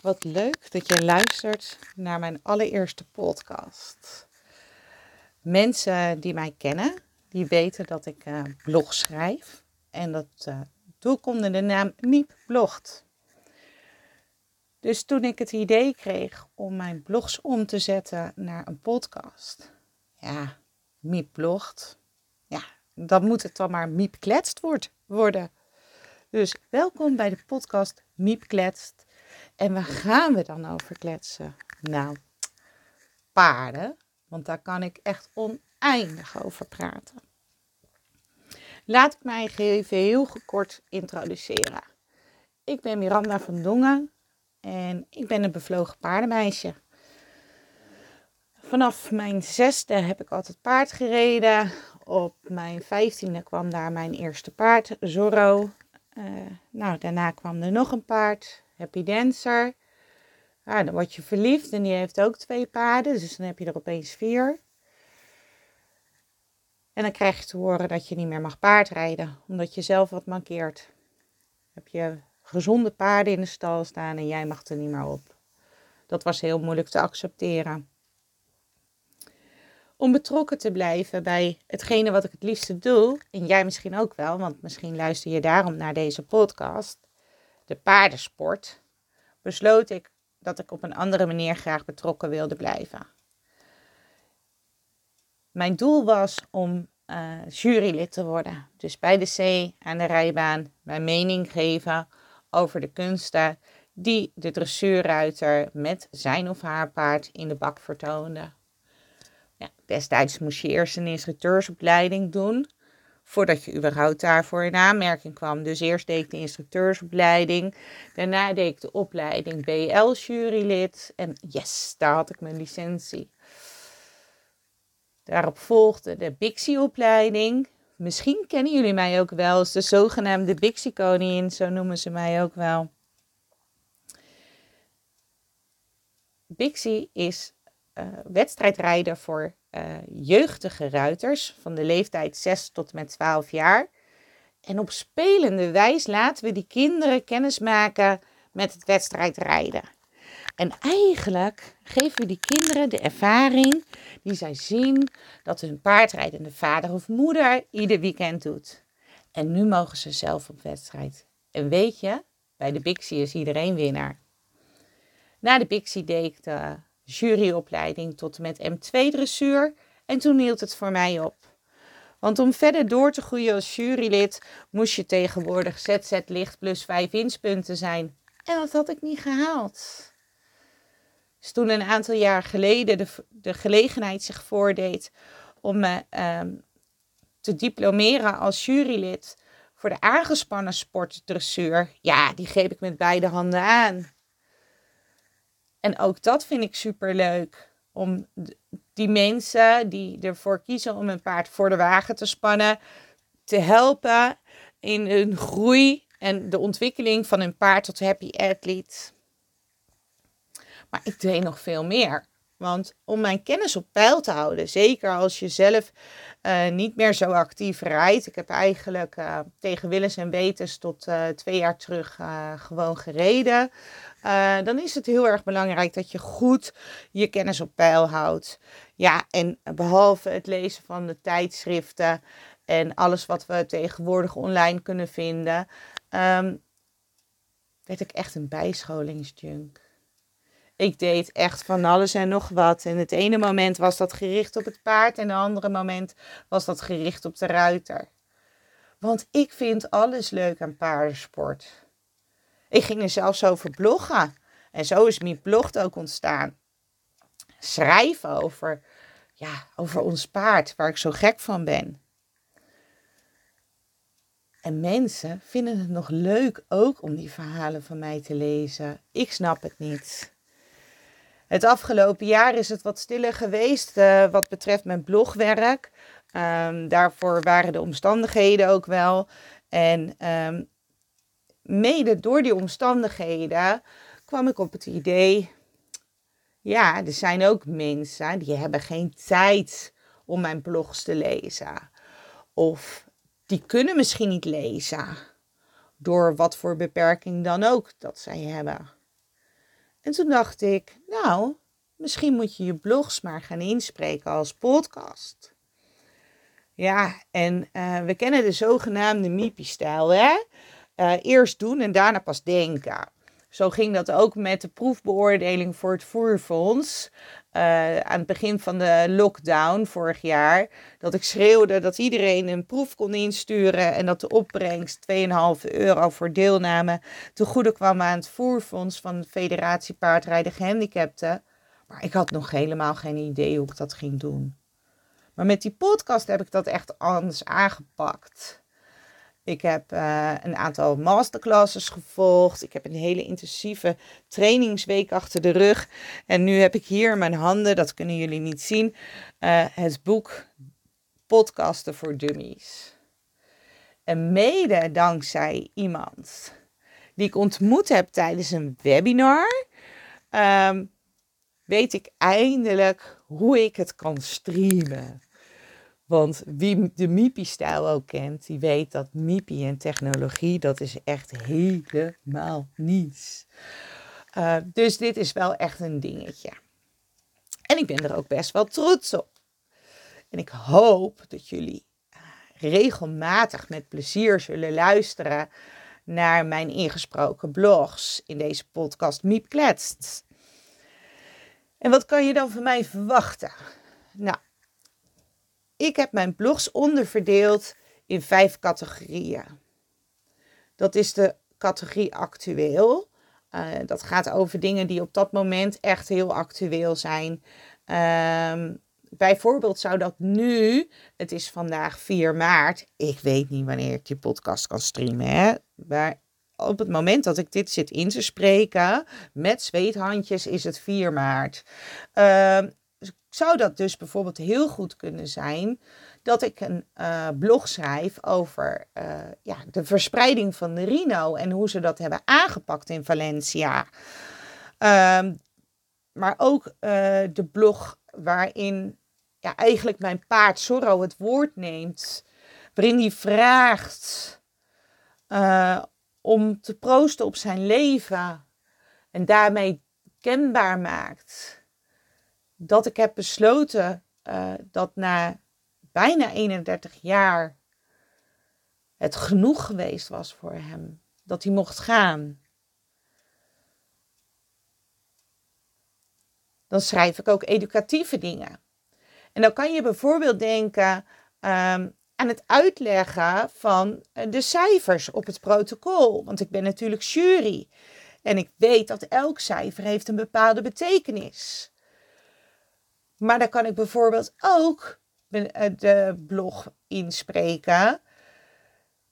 wat leuk dat je luistert naar mijn allereerste podcast. Mensen die mij kennen, die weten dat ik uh, blog schrijf. En dat uh, doe ik de naam Miep Blogt. Dus toen ik het idee kreeg om mijn blogs om te zetten naar een podcast. Ja, Miep Blogt. Ja, dan moet het dan maar Miep Kletst worden. Dus welkom bij de podcast Miep Kletst. En waar gaan we dan over kletsen? Nou, paarden. Want daar kan ik echt oneindig over praten. Laat ik mij even heel kort introduceren. Ik ben Miranda van Dongen en ik ben een bevlogen paardenmeisje. Vanaf mijn zesde heb ik altijd paard gereden. Op mijn vijftiende kwam daar mijn eerste paard, Zorro. Uh, nou, daarna kwam er nog een paard, Happy Dancer. Ah, dan word je verliefd en die heeft ook twee paarden, dus dan heb je er opeens vier. En dan krijg je te horen dat je niet meer mag paardrijden, omdat je zelf wat mankeert. Heb je gezonde paarden in de stal staan en jij mag er niet meer op. Dat was heel moeilijk te accepteren. Om betrokken te blijven bij hetgene wat ik het liefste doe, en jij misschien ook wel, want misschien luister je daarom naar deze podcast, de paardensport, besloot ik dat ik op een andere manier graag betrokken wilde blijven. Mijn doel was om uh, jurylid te worden. Dus bij de C aan de rijbaan mijn mening geven over de kunsten die de dressuurruiter met zijn of haar paard in de bak vertoonde. Ja, destijds moest je eerst een instructeursopleiding doen voordat je überhaupt daarvoor in aanmerking kwam. Dus eerst deed ik de instructeursopleiding, daarna deed ik de opleiding BL-jurylid en yes, daar had ik mijn licentie. Daarop volgde de Bixie-opleiding. Misschien kennen jullie mij ook wel als de zogenaamde Bixie-koningin, zo noemen ze mij ook wel. Bixie is uh, wedstrijdrijder voor uh, jeugdige ruiters van de leeftijd 6 tot met 12 jaar. En op spelende wijs laten we die kinderen kennis maken met het wedstrijdrijden. En eigenlijk geven we die kinderen de ervaring die zij zien dat hun paardrijdende vader of moeder ieder weekend doet. En nu mogen ze zelf op wedstrijd. En weet je, bij de Bixie is iedereen winnaar. Na de Bixie deed de juryopleiding tot en met M2 dressuur en toen hield het voor mij op. Want om verder door te groeien als jurylid moest je tegenwoordig ZZ licht plus 5 inspunten zijn. En dat had ik niet gehaald. Dus toen een aantal jaar geleden de, de gelegenheid zich voordeed om me ehm, te diplomeren als jurylid voor de aangespannen sportdressuur, ja, die greep ik met beide handen aan. En ook dat vind ik super leuk. Om die mensen die ervoor kiezen om een paard voor de wagen te spannen, te helpen in hun groei en de ontwikkeling van hun paard tot happy athlete. Maar ik deed nog veel meer. Want om mijn kennis op peil te houden, zeker als je zelf uh, niet meer zo actief rijdt. Ik heb eigenlijk uh, tegen willens en wetens tot uh, twee jaar terug gewoon gereden. dan is het heel erg belangrijk dat je goed je kennis op peil houdt. Ja, en behalve het lezen van de tijdschriften en alles wat we tegenwoordig online kunnen vinden, um, werd ik echt een bijscholingsjunk. Ik deed echt van alles en nog wat. En het ene moment was dat gericht op het paard en het andere moment was dat gericht op de ruiter. Want ik vind alles leuk aan paardensport. Ik ging er zelfs over bloggen. En zo is mijn blog ook ontstaan. Schrijven over, ja, over ons paard, waar ik zo gek van ben. En mensen vinden het nog leuk ook om die verhalen van mij te lezen. Ik snap het niet. Het afgelopen jaar is het wat stiller geweest uh, wat betreft mijn blogwerk. Um, daarvoor waren de omstandigheden ook wel. En um, mede door die omstandigheden kwam ik op het idee. Ja, er zijn ook mensen die hebben geen tijd om mijn blogs te lezen. Of die kunnen misschien niet lezen. Door wat voor beperking dan ook dat zij hebben. En toen dacht ik, nou, misschien moet je je blogs maar gaan inspreken als podcast. Ja, en uh, we kennen de zogenaamde MIPI-stijl, hè? Uh, eerst doen en daarna pas denken. Zo ging dat ook met de proefbeoordeling voor het voerfonds. Uh, aan het begin van de lockdown vorig jaar. Dat ik schreeuwde dat iedereen een proef kon insturen. En dat de opbrengst 2,5 euro voor deelname te goede kwam aan het voerfonds van de Federatie Paardrijden Gehandicapten. Maar ik had nog helemaal geen idee hoe ik dat ging doen. Maar met die podcast heb ik dat echt anders aangepakt. Ik heb uh, een aantal masterclasses gevolgd. Ik heb een hele intensieve trainingsweek achter de rug. En nu heb ik hier in mijn handen, dat kunnen jullie niet zien, uh, het boek Podcasten voor Dummies. En mede dankzij iemand die ik ontmoet heb tijdens een webinar, um, weet ik eindelijk hoe ik het kan streamen. Want wie de MIPI-stijl ook kent, die weet dat MIPI en technologie, dat is echt helemaal niets. Uh, dus dit is wel echt een dingetje. En ik ben er ook best wel trots op. En ik hoop dat jullie regelmatig met plezier zullen luisteren naar mijn ingesproken blogs in deze podcast Miep Kletst. En wat kan je dan van mij verwachten? Nou, ik heb mijn blogs onderverdeeld in vijf categorieën. Dat is de categorie actueel. Uh, dat gaat over dingen die op dat moment echt heel actueel zijn. Uh, bijvoorbeeld zou dat nu, het is vandaag 4 maart, ik weet niet wanneer ik die podcast kan streamen, hè? maar op het moment dat ik dit zit in te spreken, met zweethandjes, is het 4 maart. Uh, zou dat dus bijvoorbeeld heel goed kunnen zijn dat ik een uh, blog schrijf over uh, ja, de verspreiding van de rino en hoe ze dat hebben aangepakt in Valencia. Um, maar ook uh, de blog waarin ja, eigenlijk mijn paard Zorro het woord neemt, waarin hij vraagt om te proosten op zijn leven en daarmee kenbaar maakt dat ik heb besloten uh, dat na bijna 31 jaar het genoeg geweest was voor hem. Dat hij mocht gaan. Dan schrijf ik ook educatieve dingen. En dan kan je bijvoorbeeld denken um, aan het uitleggen van eh, de cijfers op het protocol. Want ik ben natuurlijk jury. En ik weet dat elk cijfer heeft een bepaalde betekenis. Maar dan kan ik bijvoorbeeld ook eh, de blog inspreken,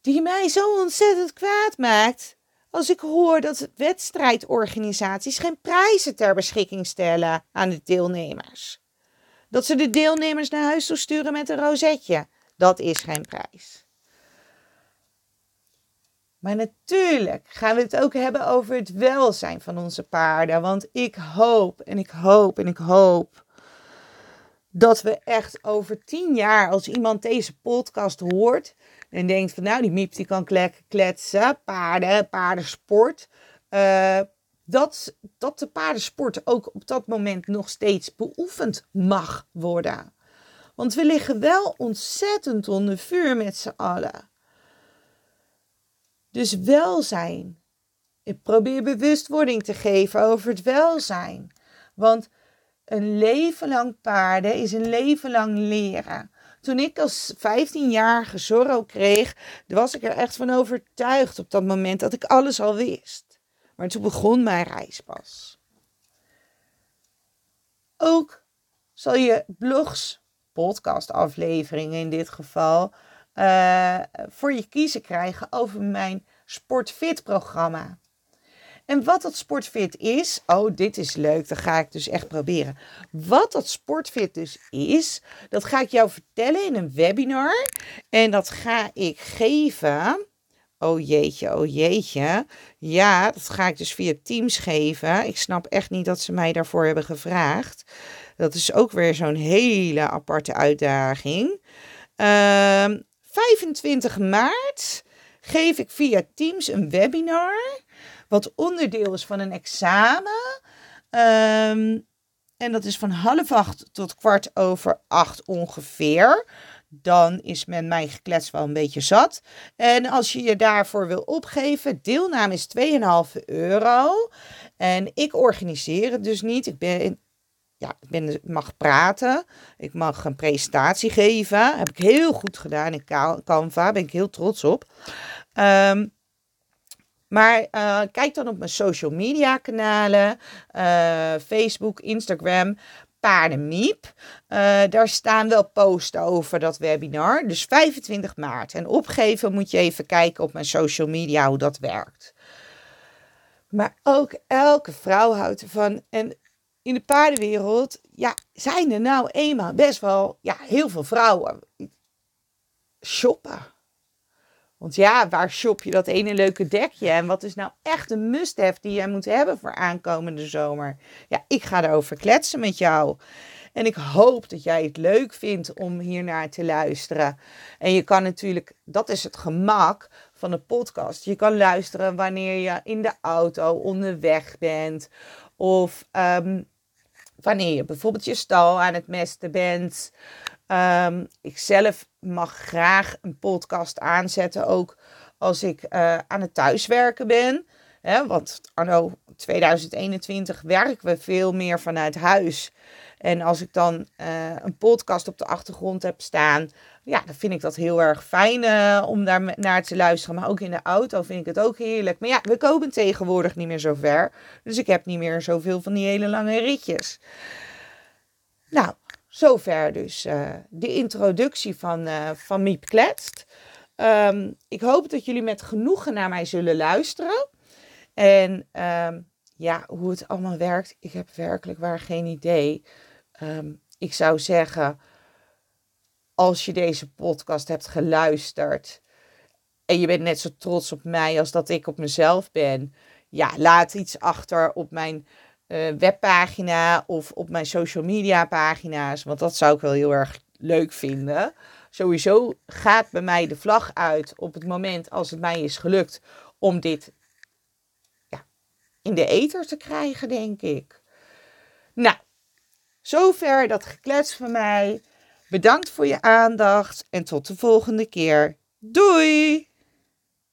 die mij zo ontzettend kwaad maakt. Als ik hoor dat wedstrijdorganisaties geen prijzen ter beschikking stellen aan de deelnemers. Dat ze de deelnemers naar huis toe sturen met een rozetje. Dat is geen prijs. Maar natuurlijk gaan we het ook hebben over het welzijn van onze paarden. Want ik hoop en ik hoop en ik hoop dat we echt over tien jaar, als iemand deze podcast hoort en denkt van nou, die Miep die kan kletsen, paarden, paardensport, uh, dat, dat de paardensport ook op dat moment nog steeds beoefend mag worden. Want we liggen wel ontzettend onder vuur met z'n allen. Dus welzijn. Ik probeer bewustwording te geven over het welzijn. Want een leven lang paarden is een leven lang leren. Toen ik als 15-jarige Zorro kreeg, was ik er echt van overtuigd op dat moment dat ik alles al wist. Maar toen begon mijn reis pas. Ook zal je blogs, podcastafleveringen in dit geval, uh, voor je kiezen krijgen over mijn Sportfit programma. En wat dat sportfit is, oh, dit is leuk, dat ga ik dus echt proberen. Wat dat sportfit dus is, dat ga ik jou vertellen in een webinar. En dat ga ik geven. Oh jeetje, oh jeetje. Ja, dat ga ik dus via Teams geven. Ik snap echt niet dat ze mij daarvoor hebben gevraagd. Dat is ook weer zo'n hele aparte uitdaging. Uh, ehm, 25 maart geef ik via Teams een webinar wat onderdeel is van een examen. Ehm, en dat is van half acht tot kwart over acht ongeveer. Dan is men mijn geklets wel een beetje zat. En als je je daarvoor wil opgeven, deelname is 2,5 euro. En ik organiseer het dus niet. Ik ben ja, ik ben, mag praten. Ik mag een presentatie geven. Heb ik heel goed gedaan in Canva. Ben ik heel trots op. Um, maar uh, kijk dan op mijn social media kanalen. Uh, Facebook, Instagram. Paardenmiep. Uh, daar staan wel posts over dat webinar. Dus 25 maart. En opgeven moet je even kijken op mijn social media hoe dat werkt. Maar ook elke vrouw houdt ervan. En in de paardenwereld, ja, zijn er nou eenmaal best wel ja, heel veel vrouwen. Shoppen. Want ja, waar shop je dat ene leuke dekje? En wat is nou echt een must-have die jij moet hebben voor aankomende zomer? Ja, ik ga erover kletsen met jou. En ik hoop dat jij het leuk vindt om hier naar te luisteren. En je kan natuurlijk, dat is het gemak van een podcast. Je kan luisteren wanneer je in de auto onderweg bent. Of um, wanneer je bijvoorbeeld je stal aan het mesten bent. Um, ik zelf mag graag een podcast aanzetten, ook als ik uh, aan het thuiswerken ben. Hè, want anno 2021 werken we veel meer vanuit huis. En als ik dan uh, een podcast op de achtergrond heb staan, ja, dan vind ik dat heel erg fijn uh, om daar naar te luisteren. Maar ook in de auto vind ik het ook heerlijk. Maar ja, we komen tegenwoordig niet meer zo ver. Dus ik heb niet meer zoveel van die hele lange ritjes. Nou, zover dus uh, de introductie van, uh, van Miep Kletst. Um, ik hoop dat jullie met genoegen naar mij zullen luisteren. En um, ja, hoe het allemaal werkt, ik heb werkelijk waar geen idee. Um, ik zou zeggen, als je deze podcast hebt geluisterd en je bent net zo trots op mij als dat ik op mezelf ben, ja, laat iets achter op mijn uh, webpagina of op mijn social media pagina's, want dat zou ik wel heel erg leuk vinden. Sowieso gaat bij mij de vlag uit op het moment als het mij is gelukt om dit ja, in de ether te krijgen, denk ik. Nou, zover dat geklets van mij. Bedankt voor je aandacht en tot de volgende keer. Doei!